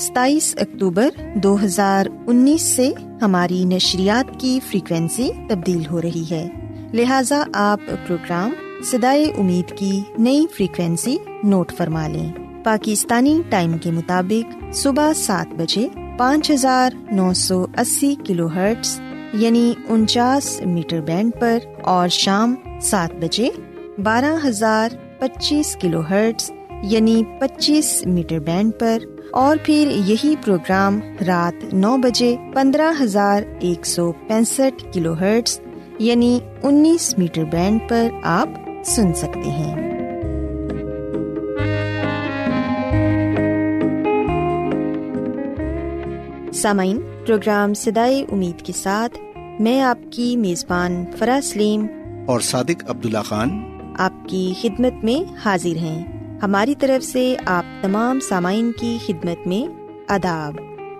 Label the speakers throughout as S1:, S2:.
S1: ستائیس اکتوبر دو ہزار انیس سے ہماری نشریات کی فریکوینسی تبدیل ہو رہی ہے۔ لہذا آپ پروگرام سدائے امید کی نئی فریکوینسی نوٹ فرما لیں۔ پاکستانی ٹائم کے مطابق صبح سات بجے پانچ ہزار نو سو اسی کلو ہرٹس یعنی انچاس میٹر بینڈ پر اور شام سات بجے بارہ ہزار پچیس کلو ہرٹس یعنی پچیس میٹر بینڈ پر اور پھر یہی پروگرام رات نو بجے پندرہ ہزار ایک سو پینسٹھ کلو ہرٹس یعنی انیس میٹر بینڈ پر آپ سن سکتے ہیں۔ سامعین پروگرام سدائے امید کے ساتھ میں آپ کی میزبان فرا سلیم
S2: اور صادق عبداللہ خان۔
S1: آپ کی خدمت میں حاضر ہیں۔ ہماری طرف سے آپ تمام سامعین کی خدمت میں اداب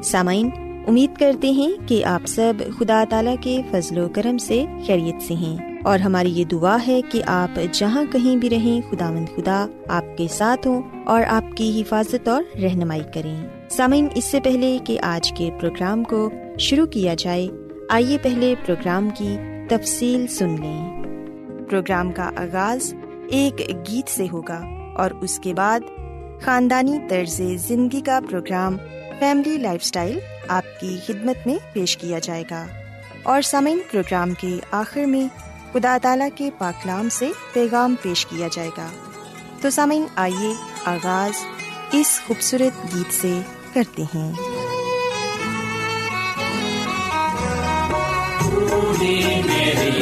S1: سامعین، امید کرتے ہیں کہ آپ سب خدا تعالی کے فضل و کرم سے خیریت سے ہیں۔ اور ہماری یہ دعا ہے کہ آپ جہاں کہیں بھی رہیں خدا مند خدا آپ کے ساتھ ہوں اور آپ کی حفاظت اور رہنمائی کریں۔ سامعین، اس سے پہلے کہ آج کے پروگرام کو شروع کیا جائے، آئیے پہلے پروگرام کی تفصیل سن لیں۔ پروگرام کا آغاز ایک گیت سے ہوگا۔ اور اس کے بعد خاندانی طرز زندگی کا پروگرام فیملی لائف اسٹائل آپ کی خدمت میں پیش کیا جائے گا اور سامعین پروگرام کے آخر میں خدا تعالی کے پاکلام سے پیغام پیش کیا جائے گا تو سامعین آئیے آغاز اس خوبصورت گیت سے کرتے ہیں میری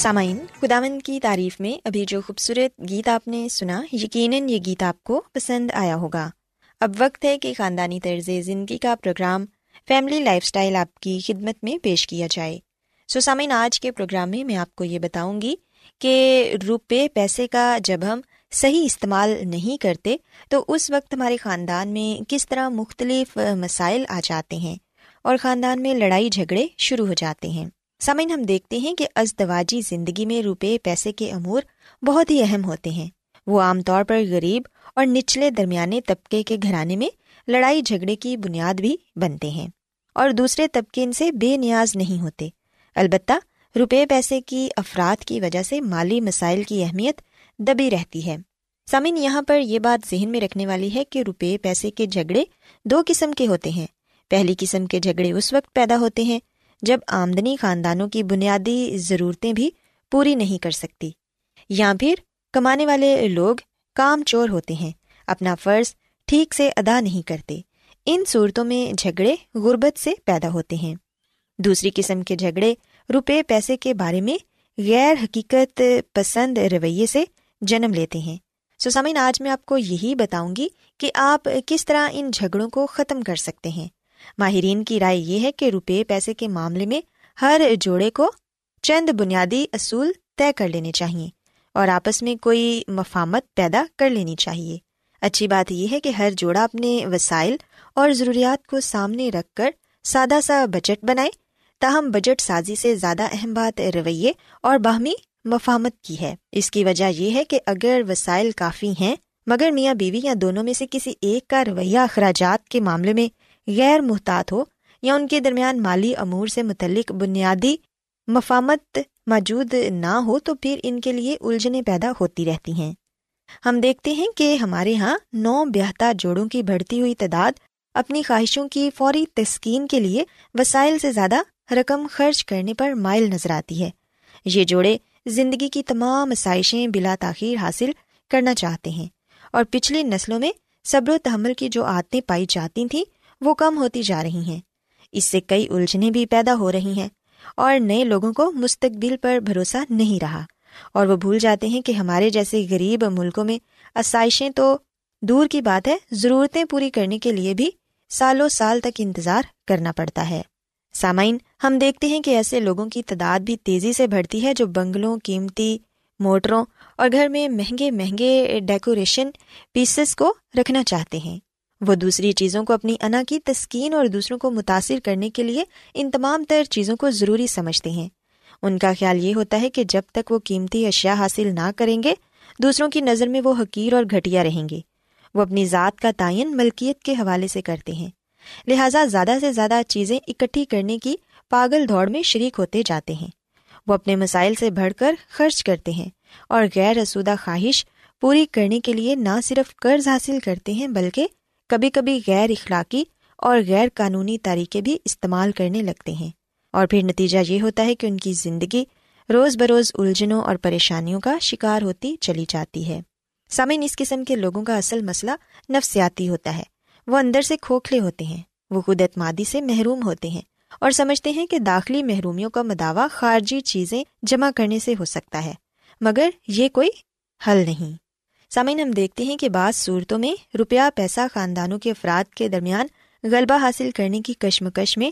S1: سامعین خداون کی تعریف میں ابھی جو خوبصورت گیت آپ نے سنا، یقیناً یہ گیت آپ کو پسند آیا ہوگا۔ اب وقت ہے کہ خاندانی طرز زندگی کا پروگرام فیملی لائف اسٹائل آپ کی خدمت میں پیش کیا جائے۔ سو سامعین، آج کے پروگرام میں میں آپ کو یہ بتاؤں گی کہ روپے، پیسے کا جب ہم صحیح استعمال نہیں کرتے، تو اس وقت ہمارے خاندان میں کس طرح مختلف مسائل آ جاتے ہیں اور خاندان میں لڑائی جھگڑے شروع ہو جاتے ہیں۔ سامعین، ہم دیکھتے ہیں کہ ازدواجی زندگی میں روپے، پیسے کے امور بہت ہی اہم ہوتے ہیں۔ وہ عام طور پر غریب اور نچلے درمیانے طبقے کے گھرانے میں لڑائی جھگڑے کی بنیاد بھی بنتے ہیں۔ اور دوسرے طبقے ان سے بے نیاز نہیں ہوتے۔ البتہ روپے، پیسے کی افراد کی وجہ سے مالی مسائل کی اہمیت دبی رہتی ہے۔ سامعین، یہاں پر یہ بات ذہن میں رکھنے والی ہے کہ روپے، پیسے کے جھگڑے دو قسم کے ہوتے ہیں۔ پہلی قسم کے جھگڑے اس وقت پیدا ہوتے ہیں جب آمدنی خاندانوں کی بنیادی ضرورتیں بھی پوری نہیں کر سکتی، یا پھر کمانے والے لوگ کام چور ہوتے ہیں، اپنا فرض ٹھیک سے ادا نہیں کرتے، ان صورتوں میں جھگڑے غربت سے پیدا ہوتے ہیں۔ دوسری قسم کے جھگڑے روپے پیسے کے بارے میں غیر حقیقت پسند رویے سے جنم لیتے ہیں۔ سو آج میں آپ کو یہی بتاؤں گی کہ آپ کس طرح ان جھگڑوں کو ختم کر سکتے ہیں۔ ماہرین کی رائے یہ ہے کہ روپے پیسے کے معاملے میں ہر جوڑے کو چند بنیادی اصول طے کر لینے چاہیے اور آپس میں کوئی مفامت پیدا کر لینی چاہیے۔ اچھی بات یہ ہے کہ ہر جوڑا اپنے وسائل اور ضروریات کو سامنے رکھ کر سادہ سا بجٹ بنائے، تاہم بجٹ سازی سے زیادہ اہم بات رویے اور باہمی مفامت کی ہے۔ اس کی وجہ یہ ہے کہ اگر وسائل کافی ہیں، مگر میاں بیوی یا دونوں میں سے کسی ایک کا رویہ اخراجات کے معاملے میں غیر محتاط ہو یا ان کے درمیان مالی امور سے متعلق بنیادی مفامت موجود نہ ہو تو پھر ان کے لیے الجھنیں پیدا ہوتی رہتی ہیں۔ ہم دیکھتے ہیں کہ ہمارے یہاں نو بیاہتا جوڑوں کی بڑھتی ہوئی تعداد اپنی خواہشوں کی فوری تسکین کے لیے وسائل سے زیادہ رقم خرچ کرنے پر مائل نظر آتی ہے۔ یہ جوڑے زندگی کی تمام آسائشیں بلا تاخیر حاصل کرنا چاہتے ہیں اور پچھلی نسلوں میں صبر و تحمل کی جو عادتیں پائی جاتی تھیں وہ کم ہوتی جا رہی ہیں۔ اس سے کئی الجھنیں بھی پیدا ہو رہی ہیں اور نئے لوگوں کو مستقبل پر بھروسہ نہیں رہا۔ اور وہ بھول جاتے ہیں کہ ہمارے جیسے غریب ملکوں میں آسائشیں تو دور کی بات ہے، ضرورتیں پوری کرنے کے لیے بھی سالوں سال تک انتظار کرنا پڑتا ہے۔ سامعین، ہم دیکھتے ہیں کہ ایسے لوگوں کی تعداد بھی تیزی سے بڑھتی ہے جو بنگلوں، قیمتی موٹروں اور گھر میں مہنگے مہنگے ڈیکوریشن پیسز کو رکھنا چاہتے ہیں۔ وہ دوسری چیزوں کو اپنی انا کی تسکین اور دوسروں کو متاثر کرنے کے لیے ان تمام تر چیزوں کو ضروری سمجھتے ہیں۔ ان کا خیال یہ ہوتا ہے کہ جب تک وہ قیمتی اشیاء حاصل نہ کریں گے، دوسروں کی نظر میں وہ حقیر اور گھٹیا رہیں گے۔ وہ اپنی ذات کا تعین ملکیت کے حوالے سے کرتے ہیں۔ لہٰذا زیادہ سے زیادہ چیزیں اکٹھی کرنے کی پاگل دوڑ میں شریک ہوتے جاتے ہیں۔ وہ اپنے مسائل سے بڑھ کر خرچ کرتے ہیں اور غیر رسودہ خواہش پوری کرنے کے لیے نہ صرف قرض حاصل کرتے ہیں بلکہ کبھی کبھی غیر اخلاقی اور غیر قانونی طریقے بھی استعمال کرنے لگتے ہیں۔ اور پھر نتیجہ یہ ہوتا ہے کہ ان کی زندگی روز بروز الجھنوں اور پریشانیوں کا شکار ہوتی چلی جاتی ہے۔ سامعین، اس قسم کے لوگوں کا اصل مسئلہ نفسیاتی ہوتا ہے۔ وہ اندر سے کھوکھلے ہوتے ہیں، وہ خود اعتمادی سے محروم ہوتے ہیں اور سمجھتے ہیں کہ داخلی محرومیوں کا مداوع خارجی چیزیں جمع کرنے سے ہو سکتا ہے، مگر یہ کوئی حل نہیں۔ سامعین، ہم دیکھتے ہیں کہ بعض صورتوں میں روپیہ پیسہ خاندانوں کے افراد کے درمیان غلبہ حاصل کرنے کی کشمکش میں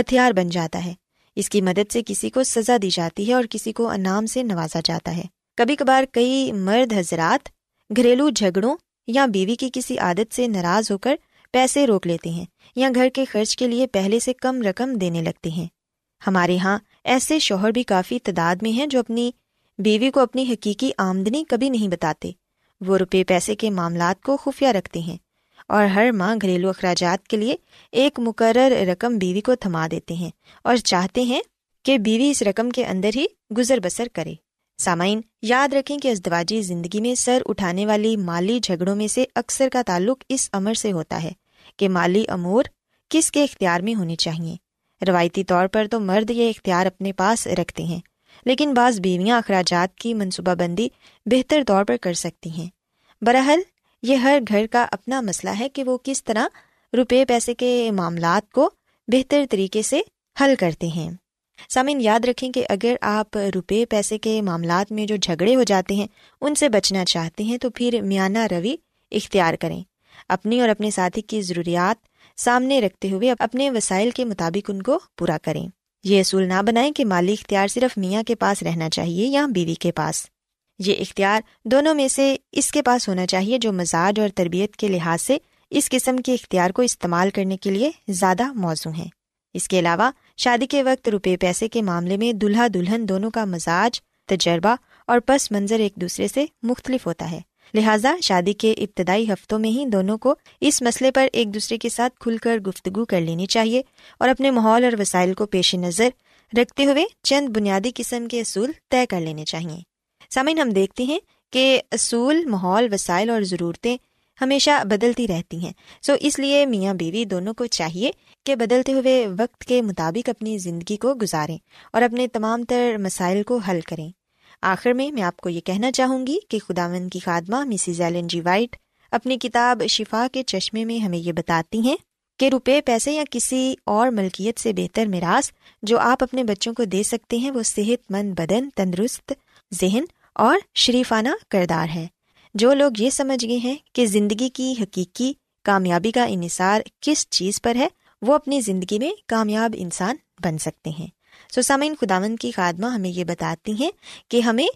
S1: ہتھیار بن جاتا ہے۔ اس کی مدد سے کسی کو سزا دی جاتی ہے اور کسی کو انعام سے نوازا جاتا ہے۔ کبھی کبھار کئی مرد حضرات گھریلو جھگڑوں یا بیوی کی کسی عادت سے ناراض ہو کر پیسے روک لیتے ہیں یا گھر کے خرچ کے لیے پہلے سے کم رقم دینے لگتے ہیں۔ ہمارے یہاں ایسے شوہر بھی کافی تعداد میں ہیں جو اپنی بیوی کو اپنی حقیقی آمدنی کبھی نہیں بتاتے۔ وہ روپے پیسے کے معاملات کو خفیہ رکھتے ہیں اور ہر ماہ گھریلو اخراجات کے لیے ایک مقرر رقم بیوی کو تھما دیتے ہیں اور چاہتے ہیں کہ بیوی اس رقم کے اندر ہی گزر بسر کرے۔ سامعین، یاد رکھیں کہ ازدواجی زندگی میں سر اٹھانے والی مالی جھگڑوں میں سے اکثر کا تعلق اس امر سے ہوتا ہے کہ مالی امور کس کے اختیار میں ہونی چاہیے روایتی طور پر تو مرد یہ اختیار اپنے پاس رکھتے ہیں۔ لیکن بعض بیویاں اخراجات کی منصوبہ بندی بہتر طور پر کر سکتی ہیں۔ برحل یہ ہر گھر کا اپنا مسئلہ ہے کہ وہ کس طرح روپے، پیسے کے معاملات کو بہتر طریقے سے حل کرتے ہیں۔ سامعین، یاد رکھیں کہ اگر آپ روپے، پیسے کے معاملات میں جو جھگڑے ہو جاتے ہیں، ان سے بچنا چاہتے ہیں تو پھر میانہ روی اختیار کریں۔ اپنی اور اپنے ساتھی کی ضروریات سامنے رکھتے ہوئے اپنے وسائل کے مطابق ان کو پورا کریں۔ یہ اصول نہ بنائیں کہ مالی اختیار صرف میاں کے پاس رہنا چاہیے یا بیوی کے پاس۔ یہ اختیار دونوں میں سے اس کے پاس ہونا چاہیے جو مزاج اور تربیت کے لحاظ سے اس قسم کے اختیار کو استعمال کرنے کے لیے زیادہ موزوں ہیں۔ اس کے علاوہ، شادی کے وقت روپے، پیسے کے معاملے میں دلہا دلہن دونوں کا مزاج، تجربہ اور پس منظر ایک دوسرے سے مختلف ہوتا ہے۔ لہٰذا شادی کے ابتدائی ہفتوں میں ہی دونوں کو اس مسئلے پر ایک دوسرے کے ساتھ کھل کر گفتگو کر لینی چاہیے اور اپنے ماحول اور وسائل کو پیش نظر رکھتے ہوئے چند بنیادی قسم کے اصول طے کر لینے چاہیے۔ سامعین، ہم دیکھتے ہیں کہ اصول، ماحول، وسائل اور ضرورتیں ہمیشہ بدلتی رہتی ہیں۔ سو اس لیے میاں بیوی دونوں کو چاہیے کہ بدلتے ہوئے وقت کے مطابق اپنی زندگی کو گزاریں اور اپنے تمام تر مسائل کو حل کریں۔ آخر میں میں آپ کو یہ کہنا چاہوں گی کہ خداون کی خادمہ مسز ایلن جی وائٹ اپنی کتاب شفا کے چشمے میں ہمیں یہ بتاتی ہیں کہ روپے، پیسے یا کسی اور ملکیت سے بہتر میراث جو آپ اپنے بچوں کو دے سکتے ہیں، وہ صحت مند بدن، تندرست ذہن اور شریفانہ کردار ہے۔ جو لوگ یہ سمجھ گئے ہیں کہ زندگی کی حقیقی کامیابی کا انحصار کس چیز پر ہے، وہ اپنی زندگی میں کامیاب انسان بن سکتے ہیں۔ سو سامعین خداون کی خادمہ ہمیں یہ بتاتی ہیں کہ ہمیں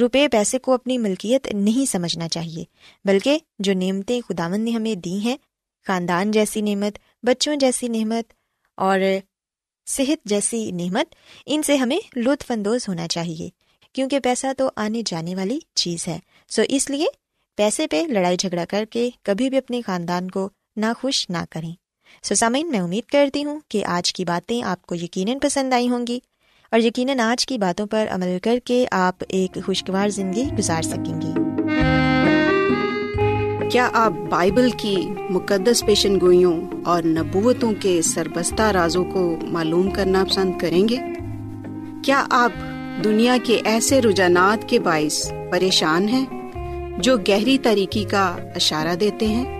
S1: روپے پیسے کو اپنی ملکیت نہیں سمجھنا چاہیے، بلکہ جو نعمتیں خداون نے ہمیں دی ہیں، خاندان جیسی نعمت، بچوں جیسی نعمت اور صحت جیسی نعمت، ان سے ہمیں لطف اندوز ہونا چاہیے، کیونکہ پیسہ تو آنے جانے والی چیز ہے۔ سو اس لیے پیسے پہ لڑائی جھگڑا کر کے کبھی بھی اپنے خاندان کو ناخوش نہ کریں۔ سو سامعین میں امید کرتی ہوں کہ آج کی باتیں آپ کو یقیناً پسند آئی ہوں گی اور یقیناً آج کی باتوں پر عمل کر کے آپ ایک خوشگوار زندگی گزار سکیں گی۔
S3: کیا آپ بائبل کی مقدس پیشن گوئیوں اور نبوتوں کے سربستہ رازوں کو معلوم کرنا پسند کریں گے؟ کیا آپ دنیا کے ایسے رجحانات کے باعث پریشان ہیں جو گہری طریقے کا اشارہ دیتے ہیں؟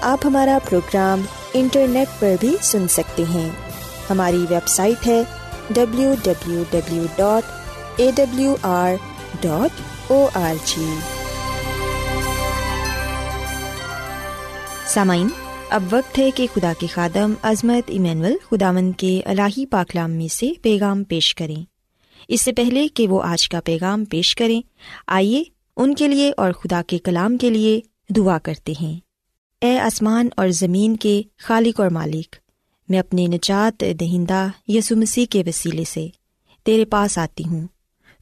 S1: آپ ہمارا پروگرام انٹرنیٹ پر بھی سن سکتے ہیں۔ ہماری ویب سائٹ ہے W W W dot A W R dot O R G سامعین، اب وقت ہے کہ خدا کے خادم عظمت ایمینول خداون کے الہی پاکلام میں سے پیغام پیش کریں۔ اس سے پہلے کہ وہ آج کا پیغام پیش کریں، آئیے ان کے لیے اور خدا کے کلام کے لیے دعا کرتے ہیں۔ اے آسمان اور زمین کے خالق اور مالک، میں اپنے نجات دہندہ یسو مسیح کے وسیلے سے تیرے پاس آتی ہوں۔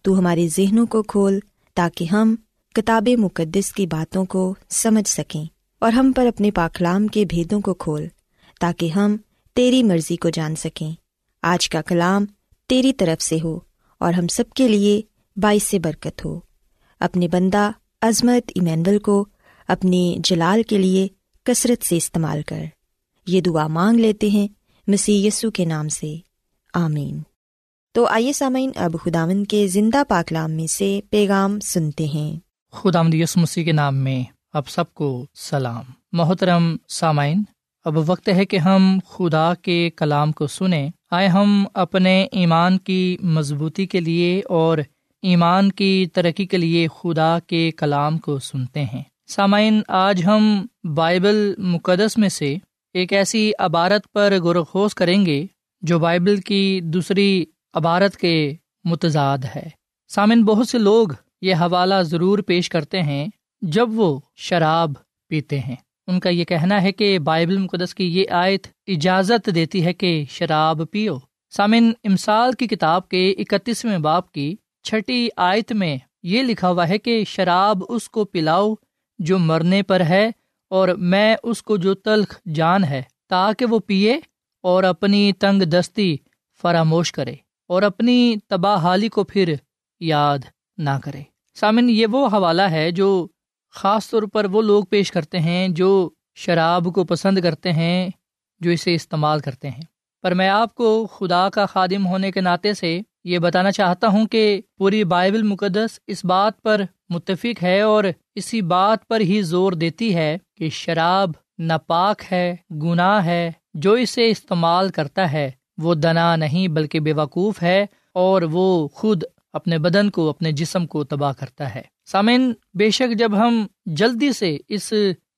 S1: تو ہمارے ذہنوں کو کھول تاکہ ہم کتاب مقدس کی باتوں کو سمجھ سکیں اور ہم پر اپنے پاکلام کے بھیدوں کو کھول تاکہ ہم تیری مرضی کو جان سکیں۔ آج کا کلام تیری طرف سے ہو اور ہم سب کے لیے باعث سے برکت ہو۔ اپنے بندہ عظمت ایمینول کو اپنے جلال کے لیے کثرت سے استعمال کر۔ یہ دعا مانگ لیتے ہیں مسی یسو کے نام سے۔ آمین۔ تو آئیے سامعین، اب خداون کے زندہ پاکلام میں سے پیغام سنتے ہیں۔
S4: خدا یس مسیح کے نام میں اب سب کو سلام۔ محترم سامعین، اب وقت ہے کہ ہم خدا کے کلام کو سنیں۔ آئے ہم اپنے ایمان کی مضبوطی کے لیے اور ایمان کی ترقی کے لیے خدا کے کلام کو سنتے ہیں۔ سامعین، آج ہم بائبل مقدس میں سے ایک ایسی عبارت پر غورخوز کریں گے جو بائبل کی دوسری عبارت کے متضاد ہے۔ سامعین، بہت سے لوگ یہ حوالہ ضرور پیش کرتے ہیں جب وہ شراب پیتے ہیں۔ ان کا یہ کہنا ہے کہ بائبل مقدس کی یہ آیت اجازت دیتی ہے کہ شراب پیو۔ سامن امسال کی کتاب کے اکتیسویں باپ کی چھٹی آیت میں یہ لکھا ہوا ہے کہ شراب اس کو پلاؤ جو مرنے پر ہے اور میں اس کو جو تلخ جان ہے، تاکہ وہ پیے اور اپنی تنگ دستی فراموش کرے اور اپنی تباہ حالی کو پھر یاد نہ کرے۔ سامن، یہ وہ حوالہ ہے جو خاص طور پر وہ لوگ پیش کرتے ہیں جو شراب کو پسند کرتے ہیں، جو اسے استعمال کرتے ہیں۔ پر میں آپ کو خدا کا خادم ہونے کے ناطے سے یہ بتانا چاہتا ہوں کہ پوری بائبل مقدس اس بات پر متفق ہے اور اسی بات پر ہی زور دیتی ہے کہ شراب ناپاک ہے، گناہ ہے، جو اسے استعمال کرتا ہے، وہ دنا نہیں بلکہ بے وقوف ہے اور وہ خود اپنے بدن کو، اپنے جسم کو تباہ کرتا ہے۔ سامعین، بے شک جب ہم جلدی سے اس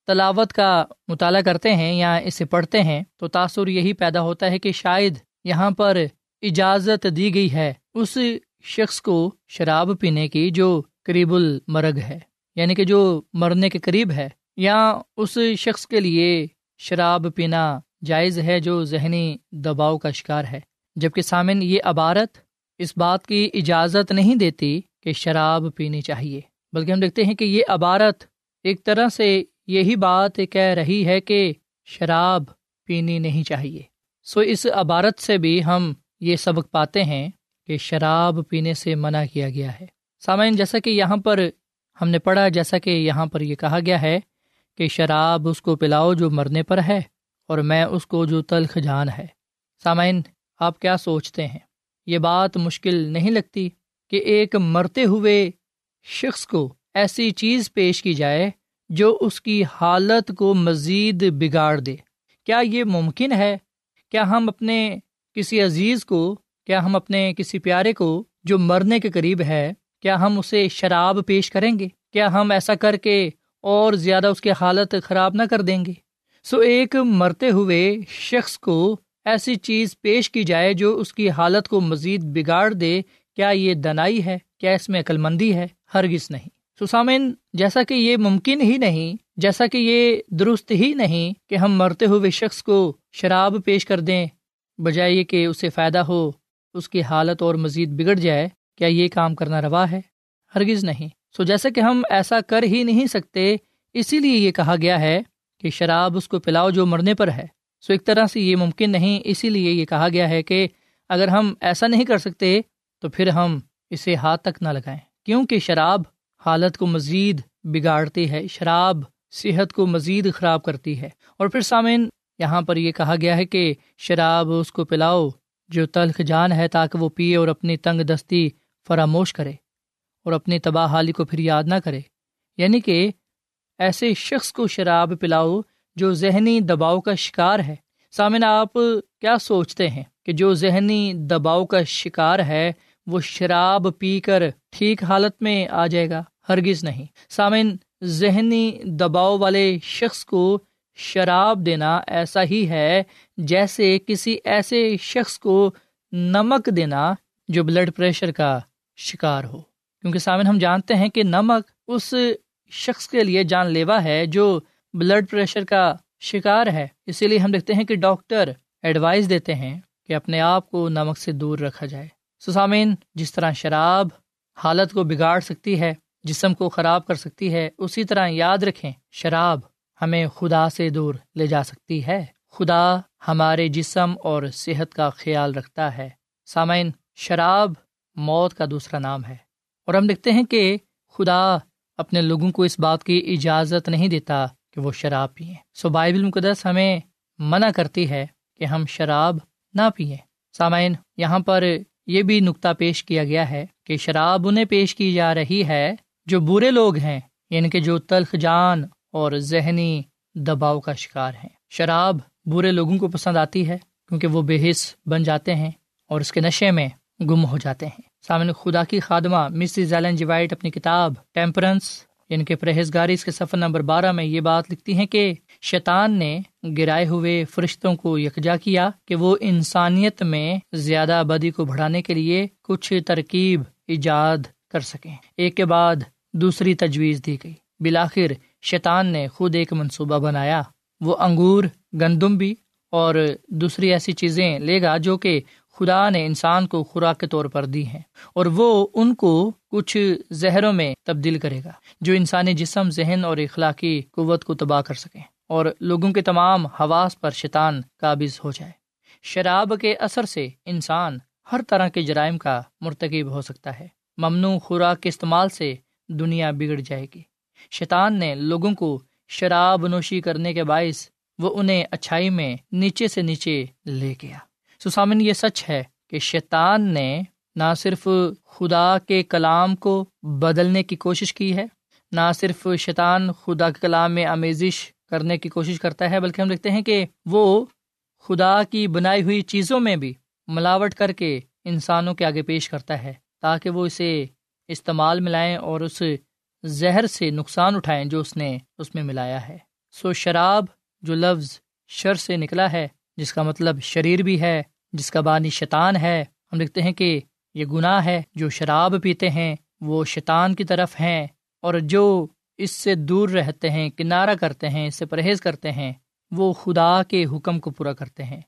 S4: تلاوت کا مطالعہ کرتے ہیں یا اسے پڑھتے ہیں تو تاثر یہی پیدا ہوتا ہے کہ شاید یہاں پر اجازت دی گئی ہے اس شخص کو شراب پینے کی جو قریب المرگ ہے یعنی کہ جو مرنے کے قریب ہے، یا اس شخص کے لیے شراب پینا جائز ہے جو ذہنی دباؤ کا شکار ہے۔ جبکہ سامن یہ عبارت اس بات کی اجازت نہیں دیتی کہ شراب پینی چاہیے، بلکہ ہم دیکھتے ہیں کہ یہ عبارت ایک طرح سے یہی بات کہہ رہی ہے کہ شراب پینی نہیں چاہیے۔ سو اس عبارت سے بھی ہم یہ سبق پاتے ہیں کہ شراب پینے سے منع کیا گیا ہے۔ سامعین، جیسا کہ یہاں پر ہم نے پڑھا، جیسا کہ یہاں پر یہ کہا گیا ہے کہ شراب اس کو پلاؤ جو مرنے پر ہے اور میں اس کو جو تلخ جان ہے۔ سامعین، آپ کیا سوچتے ہیں؟ یہ بات مشکل نہیں لگتی کہ ایک مرتے ہوئے شخص کو ایسی چیز پیش کی جائے جو اس کی حالت کو مزید بگاڑ دے؟ کیا یہ ممکن ہے؟ کیا ہم اپنے کسی عزیز کو، کیا ہم اپنے کسی پیارے کو جو مرنے کے قریب ہے کیا ہم اسے شراب پیش کریں گے؟ کیا ہم ایسا کر کے اور زیادہ اس کی حالت خراب نہ کر دیں گے؟ سو ایک مرتے ہوئے شخص کو ایسی چیز پیش کی جائے جو اس کی حالت کو مزید بگاڑ دے، کیا یہ دنائی ہے؟ کیا اس میں عقل مندی ہے؟ ہرگز نہیں۔ سسامن جیسا کہ یہ ممکن ہی نہیں، جیسا کہ یہ درست ہی نہیں کہ ہم مرتے ہوئے شخص کو شراب پیش کر دیں، بجائے کہ اسے فائدہ ہو، اس کی حالت اور مزید بگڑ جائے کیا یہ کام کرنا روا ہے؟ ہرگز نہیں۔ سو جیسا کہ ہم ایسا کر ہی نہیں سکتے، اسی لیے یہ کہا گیا ہے کہ شراب اس کو پلاؤ جو مرنے پر ہے۔ سو ایک طرح سے یہ ممکن نہیں، اسی لیے یہ کہا گیا ہے کہ اگر ہم ایسا نہیں کر سکتے، تو پھر ہم اسے ہاتھ تک نہ لگائیں۔ کیونکہ شراب حالت کو مزید بگاڑتی ہے، شراب صحت کو مزید خراب کرتی ہے۔ اور پھر سامعین، یہاں پر یہ کہا گیا ہے کہ شراب اس کو پلاؤ جو تلخ جان ہے تاکہ وہ پیے اور اپنی تنگ دستی فراموش کرے اور اپنی تباہ حالی کو پھر یاد نہ کرے۔ یعنی کہ ایسے شخص کو شراب پلاؤ جو ذہنی دباؤ کا شکار ہے۔ سامن آپ کیا سوچتے ہیں کہ جو ذہنی دباؤ کا شکار ہے، وہ شراب پی کر ٹھیک حالت میں آ جائے گا؟ ہرگز نہیں۔ سامن ذہنی دباؤ والے شخص کو شراب دینا ایسا ہی ہے جیسے کسی ایسے شخص کو نمک دینا جو بلڈ پریشر کا شکار ہو۔ کیونکہ سامن ہم جانتے ہیں کہ نمک اس شخص کے لیے جان لیوا ہے جو بلڈ پریشر کا شکار ہے۔ اسی لیے ہم دیکھتے ہیں کہ ڈاکٹر ایڈوائز دیتے ہیں کہ اپنے آپ کو نمک سے دور رکھا جائے۔ سسامین جس طرح شراب حالت کو بگاڑ سکتی ہے، جسم کو خراب کر سکتی ہے، اسی طرح یاد رکھیں، شراب ہمیں خدا سے دور لے جا سکتی ہے۔ خدا ہمارے جسم اور صحت کا خیال رکھتا ہے۔ سامعین، شراب موت کا دوسرا نام ہے۔ اور ہم دیکھتے ہیں کہ خدا اپنے لوگوں کو اس بات کی اجازت نہیں دیتا کہ وہ شراب پئیں سو بائبل مقدس ہمیں منع کرتی ہے کہ ہم شراب نہ پئیں سامعین، یہاں پر یہ بھی نقطہ پیش کیا گیا ہے کہ شراب انہیں پیش کی جا رہی ہے جو برے لوگ ہیں یعنی کہ جو تلخ جان اور ذہنی دباؤ کا شکار ہیں۔ شراب برے لوگوں کو پسند آتی ہے کیونکہ وہ بے حص بن جاتے ہیں اور اس کے نشے میں گم ہو جاتے ہیں۔ سامنے خدا کی خادمہ مسز ایلن جی وائٹ اپنی کتاب ٹیمپرنس یعنی کہ پرہیزگاری، اس کے سفر نمبر بارہ میں یہ بات لکھتی ہیں کہ شیطان نے گرائے ہوئے فرشتوں کو یکجا کیا کہ وہ انسانیت میں زیادہ آبادی کو بڑھانے کے لیے کچھ ترکیب ایجاد کر سکیں۔ ایک کے بعد دوسری تجویز دی گئی۔ بلاخر شیطان نے خود ایک منصوبہ بنایا۔ وہ انگور، گندم بھی اور دوسری ایسی چیزیں لے گا جو کہ خدا نے انسان کو خوراک کے طور پر دی ہیں اور وہ ان کو کچھ زہروں میں تبدیل کرے گا جو انسانی جسم، ذہن اور اخلاقی قوت کو تباہ کر سکیں اور لوگوں کے تمام حواس پر شیطان قابض ہو جائے۔ شراب کے اثر سے انسان ہر طرح کے جرائم کا مرتکب ہو سکتا ہے۔ ممنوع خوراک کے استعمال سے دنیا بگڑ جائے گی۔ شیطان نے لوگوں کو شراب نوشی کرنے کے باعث وہ انہیں اچھائی میں نیچے سے نیچے لے گیا۔ سسامن، یہ سچ ہے کہ شیطان نے نہ صرف خدا کے کلام کو بدلنے کی کوشش کی ہے، نہ صرف شیطان خدا کے کلام میں آمیزش کرنے کی کوشش کرتا ہے، بلکہ ہم دیکھتے ہیں کہ وہ خدا کی بنائی ہوئی چیزوں میں بھی ملاوٹ کر کے انسانوں کے آگے پیش کرتا ہے، تاکہ وہ اسے استعمال میں لائیں اور اس زہر سے نقصان اٹھائیں جو اس نے اس میں ملایا ہے۔ سو شراب، جو لفظ شر سے نکلا ہے جس کا مطلب شریر بھی ہے، جس کا بانی شیطان ہے۔ ہم دیکھتے ہیں کہ یہ گناہ ہے، جو شراب پیتے ہیں، وہ شیطان کی طرف ہیں۔ اور جو اس سے دور رہتے ہیں، کنارہ کرتے ہیں، اس سے پرہیز کرتے ہیں، وہ خدا کے حکم کو پورا کرتے ہیں۔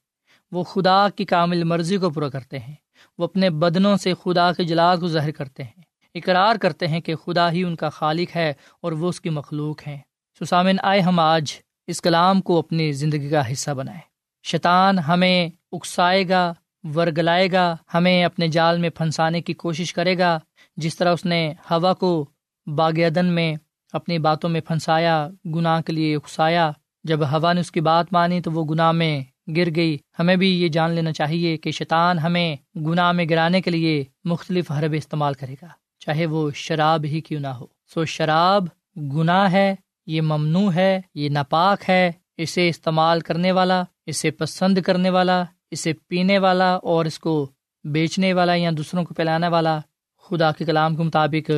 S4: وہ خدا کی کامل مرضی کو پورا کرتے ہیں۔ وہ اپنے بدنوں سے خدا کے جلال کو ظاہر کرتے ہیں۔ اقرار کرتے ہیں کہ خدا ہی ان کا خالق ہے اور وہ اس کی مخلوق ہیں۔ سسامن آئے ہم آج اس کلام کو اپنی زندگی کا حصہ بنائیں۔ شیطان ہمیں اکسائے گا، ورگلائے گا، ہمیں اپنے جال میں پھنسانے کی کوشش کرے گا، جس طرح اس نے ہوا کو باغ عدن میں اپنی باتوں میں پھنسایا، گناہ کے لیے اکسایا۔ جب ہوا نے اس کی بات مانی تو وہ گناہ میں گر گئی۔ ہمیں بھی یہ جان لینا چاہیے کہ شیطان ہمیں گناہ میں گرانے کے لیے مختلف حرب استعمال کرے گا، چاہے وہ شراب ہی کیوں نہ ہو۔ سو شراب گناہ ہے، یہ ممنوع ہے، یہ ناپاک ہے، اسے استعمال کرنے والا اسے پسند کرنے والا، اسے پینے والا اور اس کو بیچنے والا یا دوسروں کو پلانے والا خدا کے کلام کے مطابق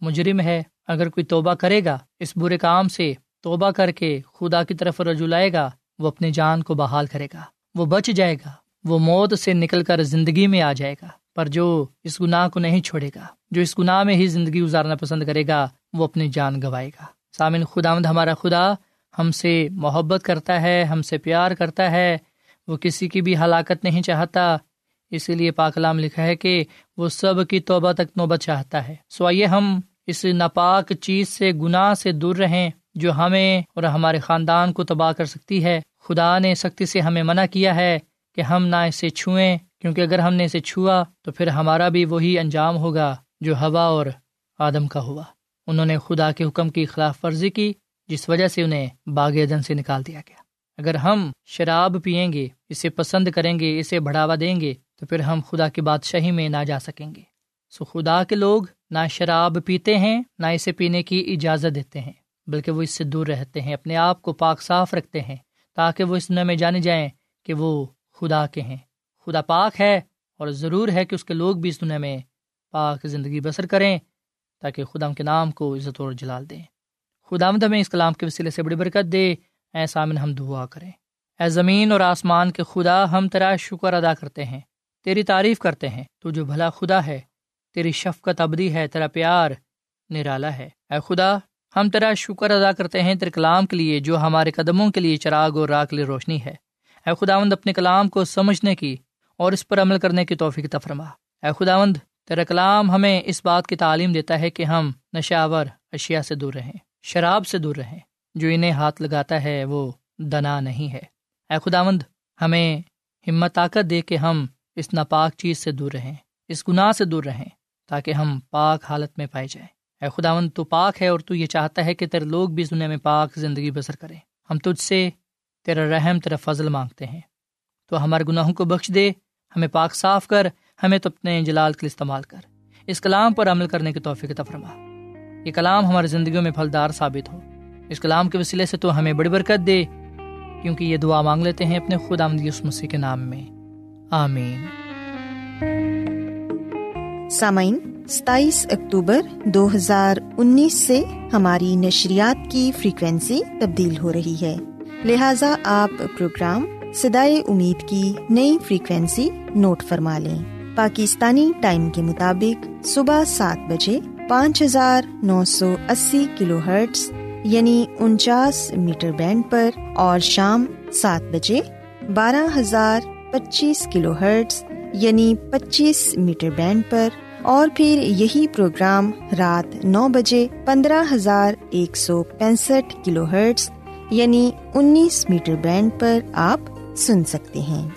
S4: مجرم ہے۔ اگر کوئی توبہ کرے گا، اس برے کام سے توبہ کر کے خدا کی طرف رجوع لائے گا، وہ اپنی جان کو بحال کرے گا، وہ بچ جائے گا، وہ موت سے نکل کر زندگی میں آ جائے گا۔ پر جو اس گناہ کو نہیں چھوڑے گا، جو اس گناہ میں ہی زندگی گزارنا پسند کرے گا، وہ اپنی جان گوائے گا۔ سامن خدا مند ہمارا خدا ہم سے محبت کرتا ہے، ہم سے پیار کرتا ہے۔ وہ کسی کی بھی ہلاکت نہیں چاہتا۔ اسی لیے پاکلام لکھا ہے کہ وہ سب کی توبہ تک نوبت چاہتا ہے۔ سو آئیے ہم اس ناپاک چیز سے، گناہ سے دور رہیں جو ہمیں اور ہمارے خاندان کو تباہ کر سکتی ہے۔ خدا نے سختی سے ہمیں منع کیا ہے کہ ہم نہ اسے چھوئیں، کیونکہ اگر ہم نے اسے چھوا تو پھر ہمارا بھی وہی انجام ہوگا جو ہوا اور آدم کا ہوا۔ انہوں نے خدا کے حکم کی خلاف ورزی کی۔ جس وجہ سے انہیں باغ دن سے نکال دیا گیا۔ اگر ہم شراب پئیں گے، اسے پسند کریں گے، اسے بڑھاوا دیں گے، تو پھر ہم خدا کی بادشاہی میں نہ جا سکیں گے۔ سو خدا کے لوگ نہ شراب پیتے ہیں، نہ اسے پینے کی اجازت دیتے ہیں، بلکہ وہ اس سے دور رہتے ہیں، اپنے آپ کو پاک صاف رکھتے ہیں، تاکہ وہ اس دنیا میں جانے جائیں کہ وہ خدا کے ہیں۔ خدا پاک ہے اور ضرور ہے کہ اس کے لوگ بھی اس دنیا میں پاک زندگی بسر کریں، تاکہ خدا کے نام کو عزت اور جلال دیں۔ خدا ہمیں اس کلام کے وسیلے سے بڑی برکت دے۔ اے سامن، ہم دعا کریں۔ اے زمین اور آسمان کے خدا، ہم تیرا شکر ادا کرتے ہیں۔ تیری تعریف کرتے ہیں۔ تو جو بھلا خدا ہے، تیری شفقت ابدی ہے، تیرا پیار نرالا ہے۔ اے خدا، ہم تیرا شکر ادا کرتے ہیں تیرے کلام کے لیے، جو ہمارے قدموں کے لیے چراغ اور راک لیے روشنی ہے۔ اے خداوند، اپنے کلام کو سمجھنے کی اور اس پر عمل کرنے کی توفیق تفرما اے خداوند، تیرا کلام ہمیں اس بات کی تعلیم دیتا ہے کہ ہم نشاور اشیاء سے دور رہیں۔ شراب سے دور رہیں۔ جو انہیں ہاتھ لگاتا ہے وہ دنا نہیں ہے۔ اے خداوند، ہمیں ہمت طاقت دے کے ہم اس ناپاک چیز سے دور رہیں، اس گناہ سے دور رہیں، تاکہ ہم پاک حالت میں پائے جائیں۔ اے خداون تو پاک ہے اور تو یہ چاہتا ہے کہ تیرے لوگ بھی اس دنیا میں پاک زندگی بسر کریں۔ ہم تجھ سے تیرا رحم، تیرا فضل مانگتے ہیں۔ تو ہمارے گناہوں کو بخش دے، ہمیں پاک صاف کر، ہمیں تو اپنے جلال کے استعمال کر۔ اس کلام پر عمل کرنے کی توفیق تفرما یہ کلام ہماری زندگیوں میں پھلدار ثابت ہو۔ اس کلام کے وسیلے سے تو ہمیں بڑی برکت دے، کیونکہ یہ دعا مانگ لیتے ہیں اپنے خود آمدی اس مسیح کے نام میں۔ آمین۔
S1: سامعین، ستائیس اکتوبر دو ہزار انیس سے ہماری نشریات کی فریکوینسی تبدیل ہو رہی ہے۔ لہذا آپ پروگرام سدائے امید کی نئی فریکوینسی نوٹ فرما لیں۔ پاکستانی ٹائم کے مطابق صبح سات بجے پانچ ہزار نو سو اسی کلو ہرٹس یعنی انچاس میٹر بینڈ پر اور شام سات بجے بارہ ہزار پچیس کلو ہرٹس یعنی پچیس میٹر بینڈ پر اور پھر یہی پروگرام رات نو بجے پندرہ ہزار ایک سو پینسٹھ کلو ہرٹس یعنی انیس میٹر بینڈ پر آپ سن سکتے ہیں۔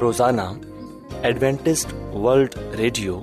S5: روزانہ ایڈوینٹسٹ ورلڈ ریڈیو